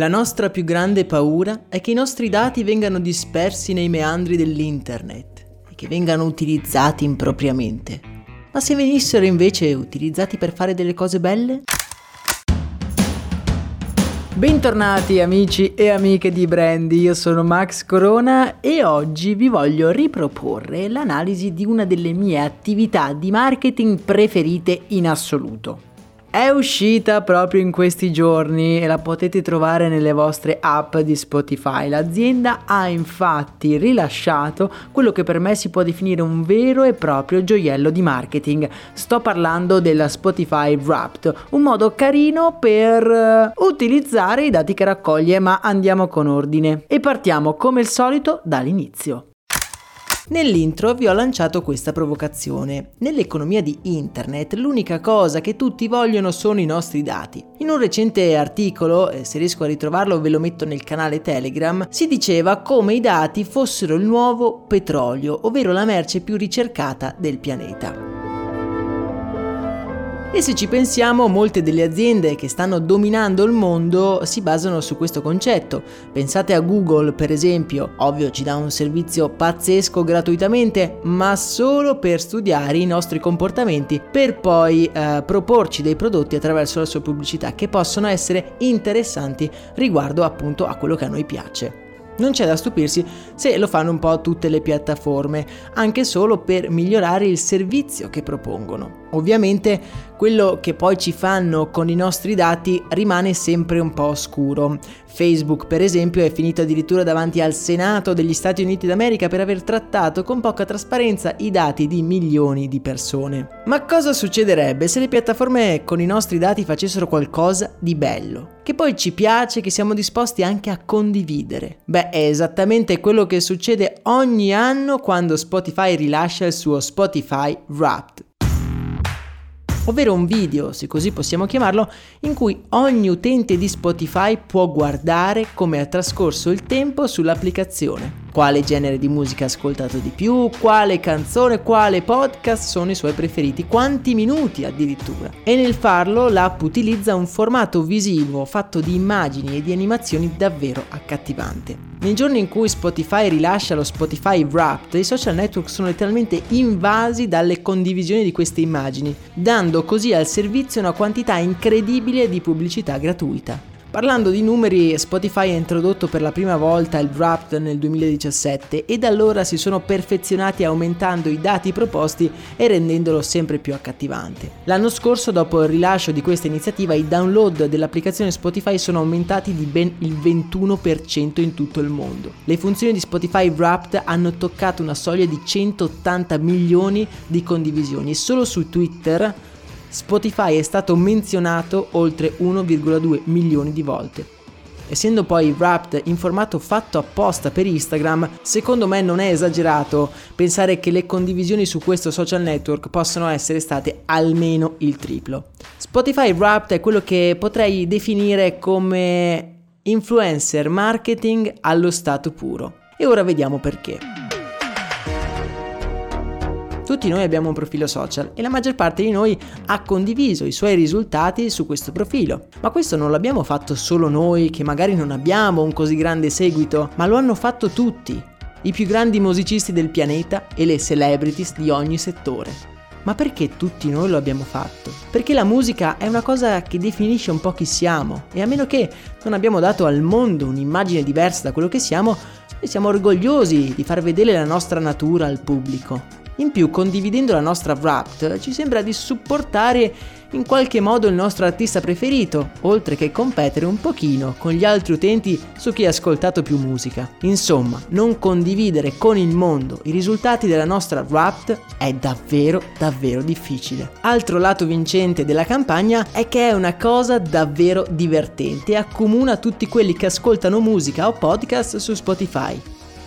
La nostra più grande paura è che i nostri dati vengano dispersi nei meandri dell'internet e che vengano utilizzati impropriamente. Ma se venissero invece utilizzati per fare delle cose belle? Bentornati amici e amiche di Brandy, io sono Max Corona e oggi vi voglio riproporre l'analisi di una delle mie attività di marketing preferite in assoluto è uscita proprio in questi giorni e la potete trovare nelle vostre app di Spotify. L'azienda ha infatti rilasciato quello che per me si può definire un vero e proprio gioiello di marketing. Sto parlando della Spotify Wrapped, un modo carino per eh, utilizzare i dati che raccoglie, ma andiamo con ordine. E partiamo come al solito dall'inizio. Nell'intro vi ho lanciato questa provocazione. Nell'economia di internet l'unica cosa che tutti vogliono sono i nostri dati. In un recente articolo, se riesco a ritrovarlo ve lo metto nel canale Telegram, si diceva come i dati fossero il nuovo petrolio, ovvero la merce più ricercata del pianeta. E se ci pensiamo, molte delle aziende che stanno dominando il mondo si basano su questo concetto. Pensate a Google, per esempio, ovvio ci dà un servizio pazzesco gratuitamente, ma solo per studiare i nostri comportamenti, per poi eh, proporci dei prodotti attraverso la sua pubblicità che possono essere interessanti riguardo appunto a quello che a noi piace. Non c'è da stupirsi se lo fanno un po' tutte le piattaforme, anche solo per migliorare il servizio che propongono. Ovviamente quello che poi ci fanno con i nostri dati rimane sempre un po' oscuro. Facebook, per esempio, è finito addirittura davanti al Senato degli Stati Uniti d'America per aver trattato con poca trasparenza i dati di milioni di persone. Ma cosa succederebbe se le piattaforme con i nostri dati facessero qualcosa di bello? Che poi ci piace, che siamo disposti anche a condividere? Beh, è esattamente quello che succede ogni anno quando Spotify rilascia il suo Spotify Wrapped ovvero un video, se così possiamo chiamarlo, in cui ogni utente di Spotify può guardare come ha trascorso il tempo sull'applicazione quale genere di musica ha ascoltato di più, quale canzone, quale podcast sono i suoi preferiti, quanti minuti addirittura. E nel farlo l'app utilizza un formato visivo fatto di immagini e di animazioni davvero accattivante. Nei giorni in cui Spotify rilascia lo Spotify Wrapped, i social network sono letteralmente invasi dalle condivisioni di queste immagini, dando così al servizio una quantità incredibile di pubblicità gratuita. Parlando di numeri, Spotify ha introdotto per la prima volta il Wrapped nel 2017 e da allora si sono perfezionati aumentando i dati proposti e rendendolo sempre più accattivante. L'anno scorso, dopo il rilascio di questa iniziativa, i download dell'applicazione Spotify sono aumentati di ben il 21% in tutto il mondo. Le funzioni di Spotify Wrapped hanno toccato una soglia di 180 milioni di condivisioni e solo su Twitter Spotify è stato menzionato oltre 1,2 milioni di volte. Essendo poi Wrapped in formato fatto apposta per Instagram, secondo me non è esagerato pensare che le condivisioni su questo social network possano essere state almeno il triplo. Spotify Wrapped è quello che potrei definire come influencer marketing allo stato puro. E ora vediamo perché. Tutti noi abbiamo un profilo social e la maggior parte di noi ha condiviso i suoi risultati su questo profilo. Ma questo non l'abbiamo fatto solo noi che magari non abbiamo un così grande seguito, ma lo hanno fatto tutti, i più grandi musicisti del pianeta e le celebrities di ogni settore. Ma perché tutti noi lo abbiamo fatto? Perché la musica è una cosa che definisce un po' chi siamo e a meno che non abbiamo dato al mondo un'immagine diversa da quello che siamo, noi siamo orgogliosi di far vedere la nostra natura al pubblico. In più, condividendo la nostra Wrapped, ci sembra di supportare in qualche modo il nostro artista preferito, oltre che competere un pochino con gli altri utenti su chi ha ascoltato più musica. Insomma, non condividere con il mondo i risultati della nostra Wrapped è davvero davvero difficile. Altro lato vincente della campagna è che è una cosa davvero divertente e accomuna tutti quelli che ascoltano musica o podcast su Spotify.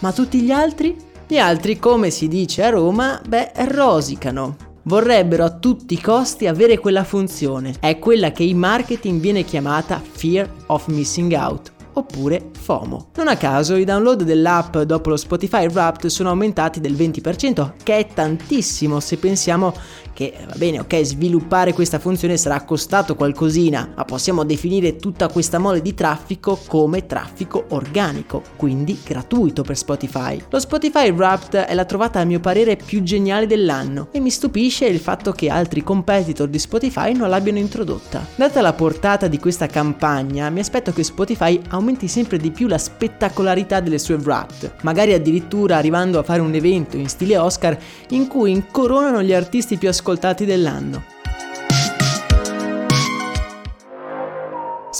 Ma tutti gli altri? Gli altri, come si dice a Roma, beh, rosicano. Vorrebbero a tutti i costi avere quella funzione. È quella che in marketing viene chiamata fear of missing out oppure FOMO. Non a caso i download dell'app dopo lo Spotify Wrapped sono aumentati del 20%, che è tantissimo se pensiamo che va bene, ok, sviluppare questa funzione sarà costato qualcosina, ma possiamo definire tutta questa mole di traffico come traffico organico, quindi gratuito per Spotify. Lo Spotify Wrapped è la trovata a mio parere più geniale dell'anno e mi stupisce il fatto che altri competitor di Spotify non l'abbiano introdotta. Data la portata di questa campagna, mi aspetto che Spotify aumenti sempre di più la spettacolarità delle sue Wrapped, magari addirittura arrivando a fare un evento in stile Oscar in cui incoronano gli artisti più ascoltati dell'anno.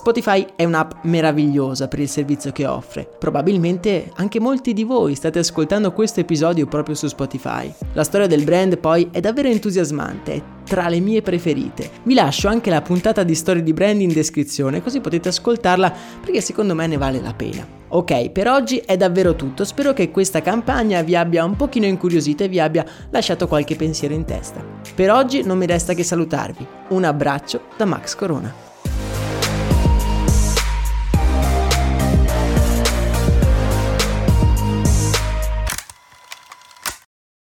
Spotify è un'app meravigliosa per il servizio che offre. Probabilmente anche molti di voi state ascoltando questo episodio proprio su Spotify. La storia del brand poi è davvero entusiasmante, è tra le mie preferite. Vi lascio anche la puntata di storie di brand in descrizione così potete ascoltarla perché secondo me ne vale la pena. Ok, per oggi è davvero tutto, spero che questa campagna vi abbia un pochino incuriosito e vi abbia lasciato qualche pensiero in testa. Per oggi non mi resta che salutarvi. Un abbraccio da Max Corona.